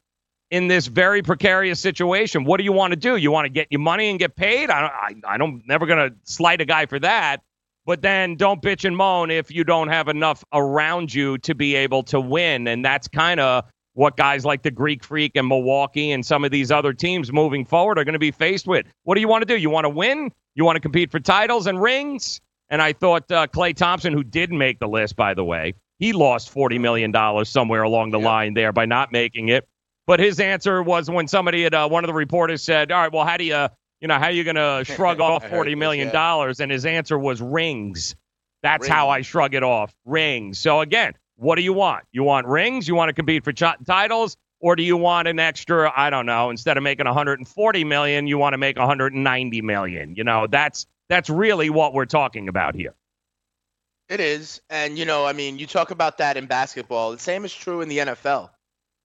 in this very precarious situation. What do you want to do? You want to get your money and get paid? I don't. I, I don't. Never going to slight a guy for that. But then don't bitch and moan if you don't have enough around you to be able to win. And that's kind of what guys like the Greek Freak and Milwaukee and some of these other teams moving forward are going to be faced with. What do you want to do? You want to win? You want to compete for titles and rings? And I thought uh, Klay Thompson, who did make the list, by the way, he lost $40 million somewhere along the yep. line there by not making it. But his answer was when somebody had, uh, one of the reporters said, All right, well, how do you, you know, how are you going to shrug off $40 million? And his answer was rings. That's how I shrug it off. Rings. So again, what do you want? You want rings? You want to compete for ch- titles? Or do you want an extra, I don't know, instead of making 140 million, you want to make 190 million? You know, that's that's really what we're talking about here. It is. And, you know, I mean, you talk about that in basketball. The same is true in the NFL.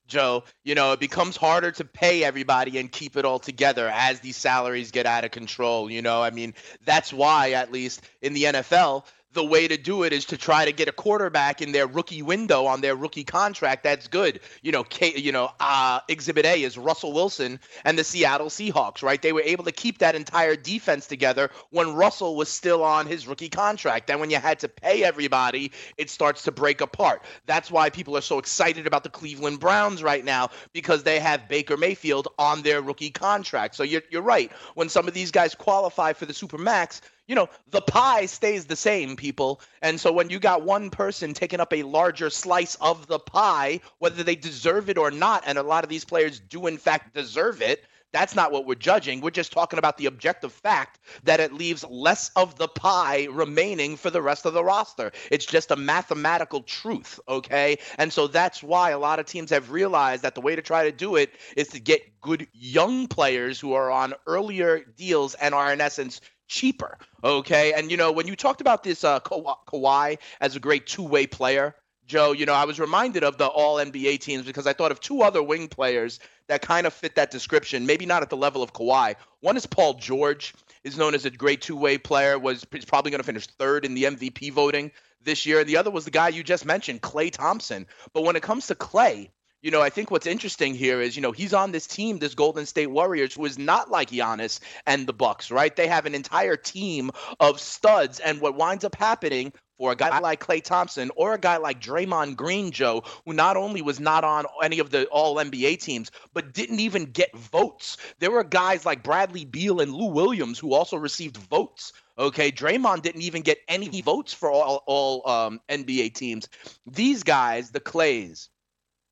Joe, you know, it becomes harder to pay everybody and keep it all together as these salaries get out of control. You know, I mean, that's why, at least in the NFL, the way to do it is to try to get a quarterback in their rookie window on their rookie contract. That's good. You know, K, you know, uh, Exhibit A is Russell Wilson and the Seattle Seahawks, right? They were able to keep that entire defense together when Russell was still on his rookie contract. Then when you had to pay everybody, it starts to break apart. That's why people are so excited about the Cleveland Browns right now because they have Baker Mayfield on their rookie contract. So you're, you're right. When some of these guys qualify for the Supermax, you know, the pie stays the same, people. And so when you got one person taking up a larger slice of the pie, whether they deserve it or not, and a lot of these players do in fact deserve it, that's not what we're judging. We're just talking about the objective fact that it leaves less of the pie remaining for the rest of the roster. It's just a mathematical truth, okay? And so that's why a lot of teams have realized that the way to try to do it is to get good young players who are on earlier deals and are in essence cheaper. Okay, and you know when you talked about this uh, Ka- Kawhi as a great two-way player, Joe, you know I was reminded of the All NBA teams because I thought of two other wing players that kind of fit that description. Maybe not at the level of Kawhi. One is Paul George, is known as a great two-way player. Was is probably going to finish third in the MVP voting this year. And the other was the guy you just mentioned, Klay Thompson. But when it comes to Klay, you know, I think what's interesting here is, you know, he's on this team, this Golden State Warriors, who is not like Giannis and the Bucks, right? They have an entire team of studs, and what winds up happening for a guy like Klay Thompson or a guy like Draymond Green, Joe, who not only was not on any of the All NBA teams, but didn't even get votes. There were guys like Bradley Beal and Lou Williams who also received votes. Okay, Draymond didn't even get any votes for all all um, NBA teams. These guys, the Klays,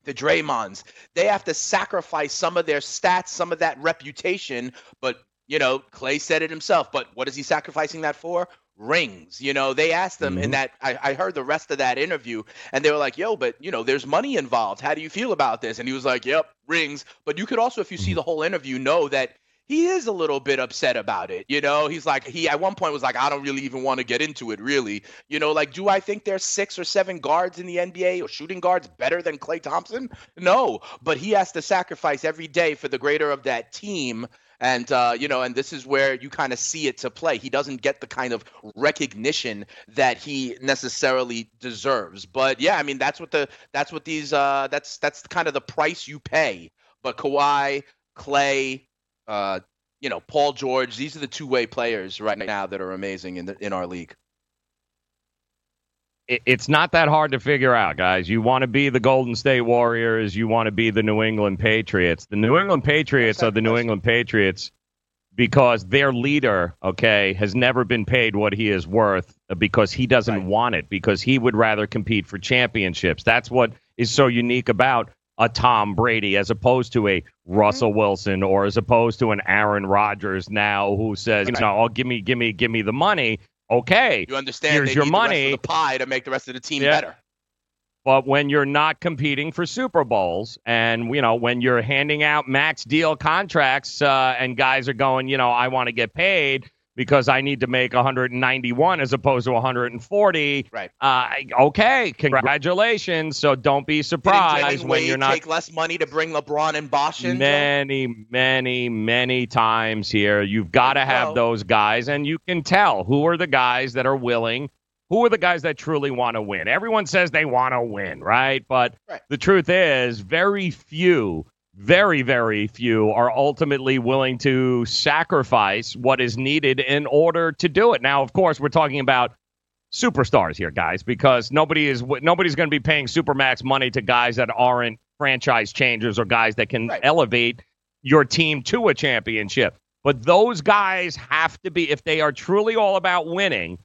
the Draymonds. They have to sacrifice some of their stats, some of that reputation. But, you know, Klay said it himself. But what is he sacrificing that for? Rings. You know, they asked him Mm-hmm. in that, I, I heard the rest of that interview, and they were like, yo, but, you know, there's money involved. How do you feel about this? And he was like, yep, rings. But you could also, if you Mm-hmm. see the whole interview, know that he is a little bit upset about it. You know, he's like, he at one point was like, I don't really even want to get into it, really. You know, like, do I think there's six or seven guards in the NBA or shooting guards better than Klay Thompson? No, but he has to sacrifice every day for the greater of that team. And uh, you know, and this is where you kind of see it to play. He doesn't get the kind of recognition that he necessarily deserves. But yeah, I mean, that's what the that's what these uh, that's that's kind of the price you pay. But Kawhi, Klay, uh, you know, Paul George. These are the two-way players right now that are amazing in the, in our league. it- it's not that hard to figure out, guys. You want to be the Golden State Warriors, you want to be the New England Patriots. The New England Patriots are the New England Patriots because their leader, okay, has never been paid what he is worth uh, because he doesn't want it because he would rather compete for championships. That's what is so unique about a Tom Brady as opposed to a Russell Wilson or as opposed to an Aaron Rodgers now who says, you know, oh, give me, give me, give me the money. Okay, You understand? here's they your need money. the, the pie to make the rest of the team Yeah. better. But when you're not competing for Super Bowls, and you know when you're handing out max deal contracts, uh, and guys are going, you know, I want to get paid because I need to make 191 as opposed to 140. Right. Uh, okay, congratulations. So don't be surprised when you're not take less money to bring LeBron and Bosh in. Many, many, many times here. You've got to have those guys, and you can tell who are the guys that are willing, who are the guys that truly want to win. Everyone says they want to win, right? But Right. the truth is, very few, very, very few are ultimately willing to sacrifice what is needed in order to do it. Now, of course, we're talking about superstars here, guys, because nobody is nobody's going to be paying supermax money to guys that aren't franchise changers or guys that can elevate your team to a championship. But those guys have to be if they are truly all about winning,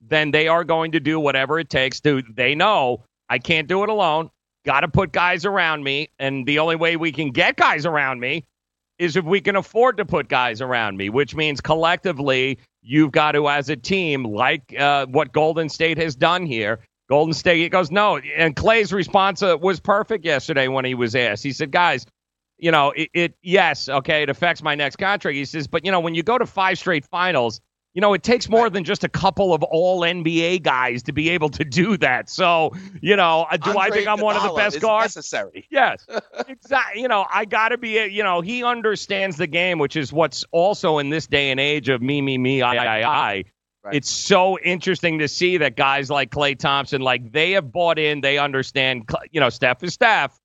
then they are going to do whatever it takes to they know I can't do it alone. Got to put guys around me, and the only way we can get guys around me is if we can afford to put guys around me, which means collectively you've got to, as a team, like uh, what Golden State has done here. Golden State, he goes, no. And Klay's response uh, was perfect yesterday when he was asked. He said, guys, you know, it, it, yes, okay, it affects my next contract. He says, but you know, when you go to five straight finals, you know, it takes more than just a couple of all NBA guys to be able to do that. So, you know, uh, do Andre I think I'm one of the best guards? Necessary. Yes, exactly. You know, I got to be. A, you know, he understands the game, which is what's also in this day and age of me, me, me, I, I, I. Right. It's so interesting to see that guys like Klay Thompson, like they have bought in, they understand. You know, Steph is Steph,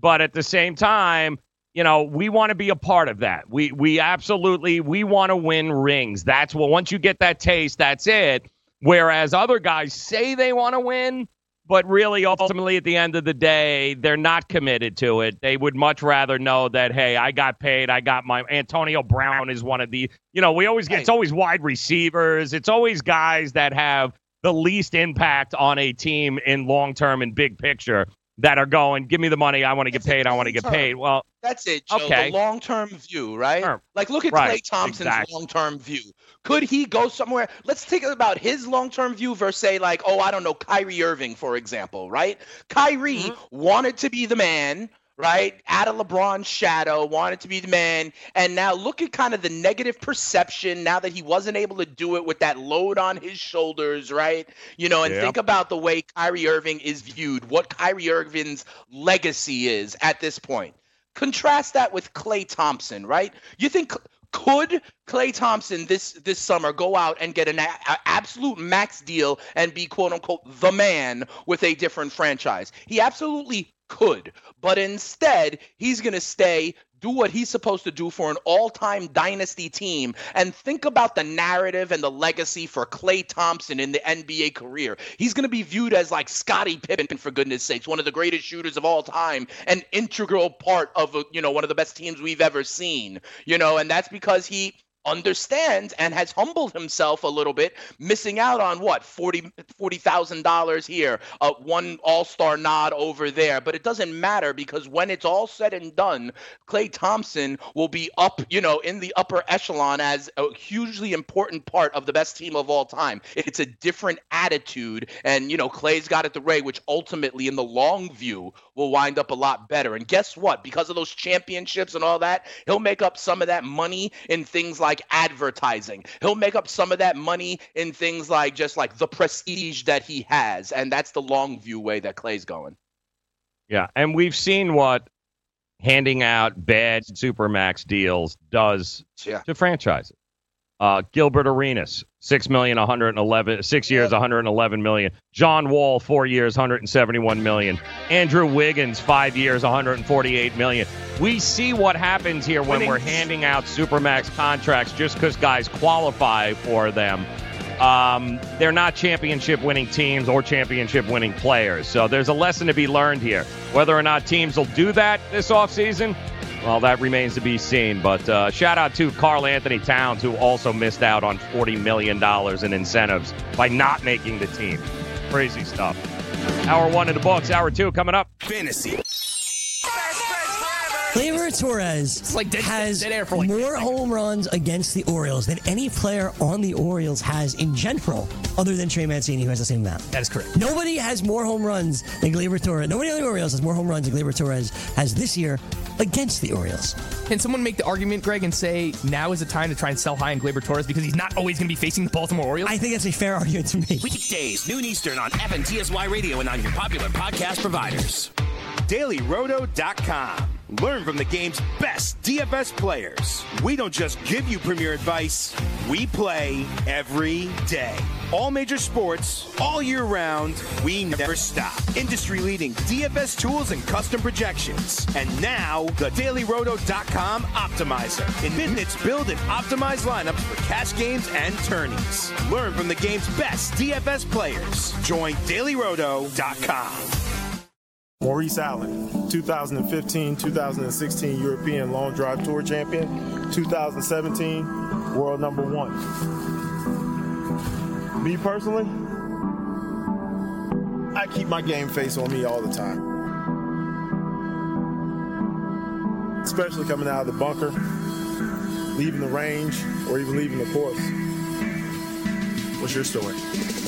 but at the same time, you know, we want to be a part of that. We we absolutely we want to win rings. That's what once you get that taste, that's it. Whereas other guys say they want to win, but really ultimately at the end of the day, they're not committed to it. They would much rather know that hey, I got paid, I got my Antonio Brown is one of the, you know, we always get it's always wide receivers, it's always guys that have the least impact on a team in long term and big picture that are going, give me the money, I want to get paid, I want to get paid. Well, That's it, Joe. Okay. The long term view, right? Sure. Like, look at Right, Klay Thompson's exactly. long term view. Could he go somewhere? Let's think about his long term view versus, say, like, oh, I don't know, Kyrie Irving, for example, right? Kyrie Mm-hmm. wanted to be the man. Right, out of LeBron's shadow, wanted to be the man, and now look at kind of the negative perception now that he wasn't able to do it with that load on his shoulders, right? You know, and Yeah. think about the way Kyrie Irving is viewed, what Kyrie Irving's legacy is at this point. Contrast that with Klay Thompson, right? You think could Klay Thompson this this summer go out and get an a- a- absolute max deal and be quote unquote the man with a different franchise? He absolutely could, but instead he's going to stay do what he's supposed to do for an all-time dynasty team and think about the narrative and the legacy for Klay Thompson in the NBA career. He's going to be viewed as like Scottie Pippen for goodness sakes, one of the greatest shooters of all time, an integral part of you know one of the best teams we've ever seen. You know, and that's because he understands and has humbled himself a little bit, missing out on what forty forty thousand dollars here, uh, one All Star nod over there. But it doesn't matter because when it's all said and done, Klay Thompson will be up, you know, in the upper echelon as a hugely important part of the best team of all time. It's a different attitude, and you know, Klay's got it the way, which ultimately, in the long view, will wind up a lot better. And guess what? Because of those championships and all that, he'll make up some of that money in things like advertising. He'll make up some of that money in things like just like the prestige that he has. And that's the long view way that Klay's going. Yeah, and we've seen what handing out bad supermax deals does Yeah. to franchises. Uh, Gilbert Arenas, six million, 111, six years, 111 million. John Wall, four years, 171 million. Andrew Wiggins, five years, 148 million. We see what happens here when we're handing out supermax contracts just because guys qualify for them. Um, they're not championship winning teams or championship winning players. So there's a lesson to be learned here. Whether or not teams will do that this offseason, well, that remains to be seen. But uh, shout out to Karl Anthony Towns, who also missed out on $40 million in incentives by not making the team. Crazy stuff. Hour one in the books. Hour two coming up. Fantasy. Gleyber Torres has more home runs against the Orioles than any player on the Orioles has in general, other than Trey Mancini, who has the same amount. That is correct. Nobody has more home runs than Gleyber Torres. Nobody on the Orioles has more home runs than Gleyber Torres has this year against the Orioles. Can someone make the argument, Greg, and say now is the time to try and sell high on Gleyber Torres because he's not always going to be facing the Baltimore Orioles? I think that's a fair argument to make. Weekdays, noon Eastern on FNTSY Radio and on your popular podcast providers. DailyRoto.com. Learn from the game's best DFS players. We don't just give you premier advice, we play every day. All major sports, all year round, we never stop. Industry leading DFS tools and custom projections. And now, the DailyRoto.com Optimizer. In minutes, build and optimize lineups for cash games and tourneys. Learn from the game's best DFS players. Join DailyRoto.com. Maurice Allen, 2015 2016 European Long Drive Tour Champion, 2017 World Number One. Me personally, I keep my game face on me all the time. especially coming out of the bunker, leaving the range, or even leaving the course. What's your story?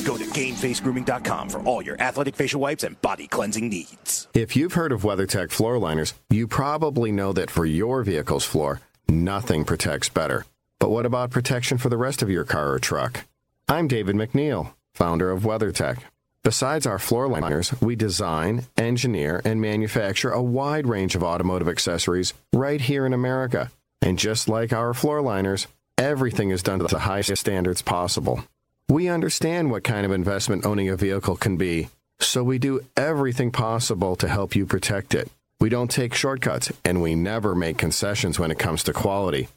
Go to GameFaceGrooming.com for all your athletic facial wipes and body cleansing needs. If you've heard of WeatherTech floor liners, you probably know that for your vehicle's floor, nothing protects better. But what about protection for the rest of your car or truck? I'm David MacNeil, founder of WeatherTech. Besides our floor liners, we design, engineer, and manufacture a wide range of automotive accessories right here in America. And just like our floor liners, everything is done to the highest standards possible. We understand what kind of investment owning a vehicle can be, so we do everything possible to help you protect it. We don't take shortcuts, and we never make concessions when it comes to quality.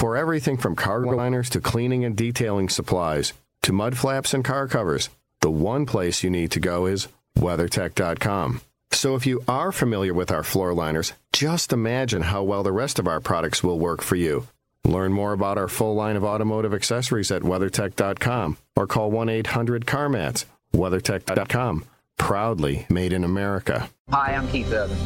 For everything from cargo liners to cleaning and detailing supplies to mud flaps and car covers, the one place you need to go is WeatherTech.com. So if you are familiar with our floor liners, just imagine how well the rest of our products will work for you. Learn more about our full line of automotive accessories at WeatherTech.com or call 1 800 CarMats. WeatherTech.com, proudly made in America. Hi, I'm Keith Urban.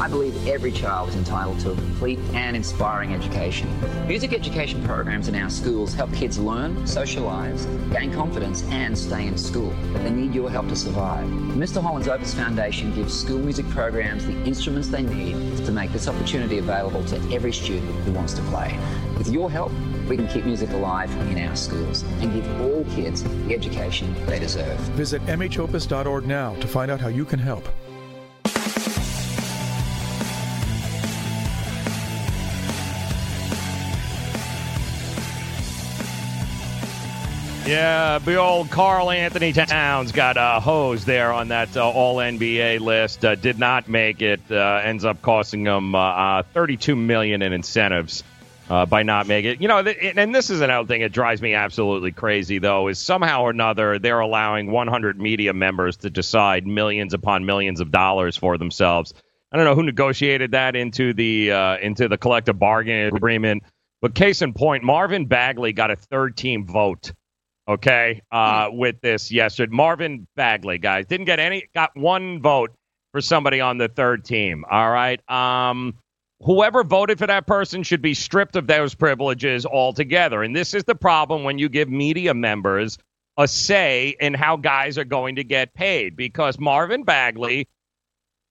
I believe every child is entitled to a complete and inspiring education. Music education programs in our schools help kids learn, socialise, gain confidence, and stay in school. But they need your help to survive. Mr. Holland's Opus Foundation gives school music programs the instruments they need to make this opportunity available to every student who wants to play. With your help, we can keep music alive in our schools and give all kids the education they deserve. Visit mhopus.org now to find out how you can help. Yeah, the old Karl Anthony Towns got a hose there on that uh, All NBA list. Uh, did not make it. Uh, ends up costing him uh, uh, 32 million in incentives uh, by not making it. You know, th- and this is another thing that drives me absolutely crazy, though, is somehow or another they're allowing 100 media members to decide millions upon millions of dollars for themselves. I don't know who negotiated that into the into the collective bargaining agreement, but case in point, Marvin Bagley got a third team vote okay, uh, with this yesterday. Marvin Bagley, guys, didn't get any, got one vote for somebody on the third team. All right. Um, whoever voted for that person should be stripped of those privileges altogether. And this is the problem when you give media members a say in how guys are going to get paid because Marvin Bagley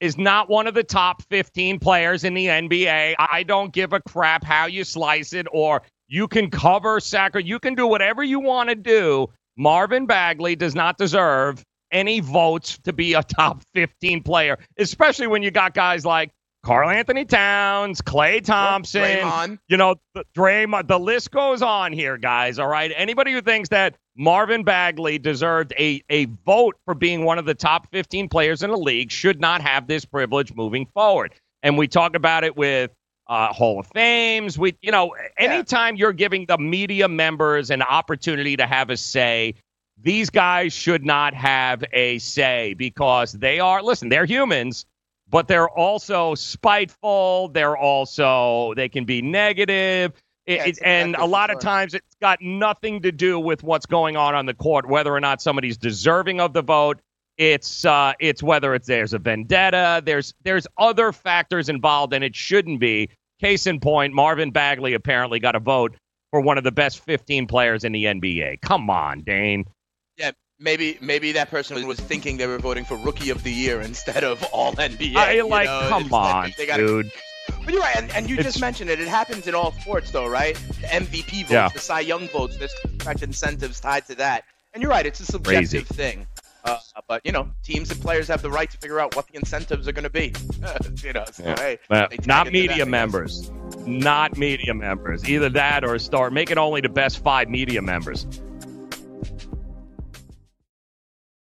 is not one of the top 15 players in the NBA. I don't give a crap how you slice it or you can cover sacre. You can do whatever you want to do. Marvin Bagley does not deserve any votes to be a top 15 player, especially when you got guys like Karl Anthony Towns, Klay Thompson, Draymond. you know, the, Draymond. The list goes on here, guys. All right. Anybody who thinks that Marvin Bagley deserved a, a vote for being one of the top 15 players in the league should not have this privilege moving forward. And we talk about it with uh, Hall of Fames. We, you know, anytime you're giving the media members an opportunity to have a say, these guys should not have a say because they are, listen, they're humans, but they're also spiteful. They're also, they can be negative. It, it, and a lot of times it's got nothing to do with what's going on on the court, whether or not somebody's deserving of the vote. It's uh, it's whether it's there's a vendetta. There's there's other factors involved, and it shouldn't be. Case in point, Marvin Bagley apparently got a vote for one of the best 15 players in the NBA. Come on, Dane. Yeah, maybe maybe that person was thinking they were voting for Rookie of the Year instead of All NBA. I you like, know? come It's on, like gotta- dude. But you're right, and, and you It's- just mentioned it. It happens in all sports, though, right? The MVP votes, Yeah. the Cy Young votes. There's contract incentives tied to that. And you're right, it's a subjective Crazy. thing. Uh, but you know, teams and players have the right to figure out what the incentives are going to be. you know, so, Yeah. hey, not into that, media members. Not media members. Either that or start make it only the best five media members.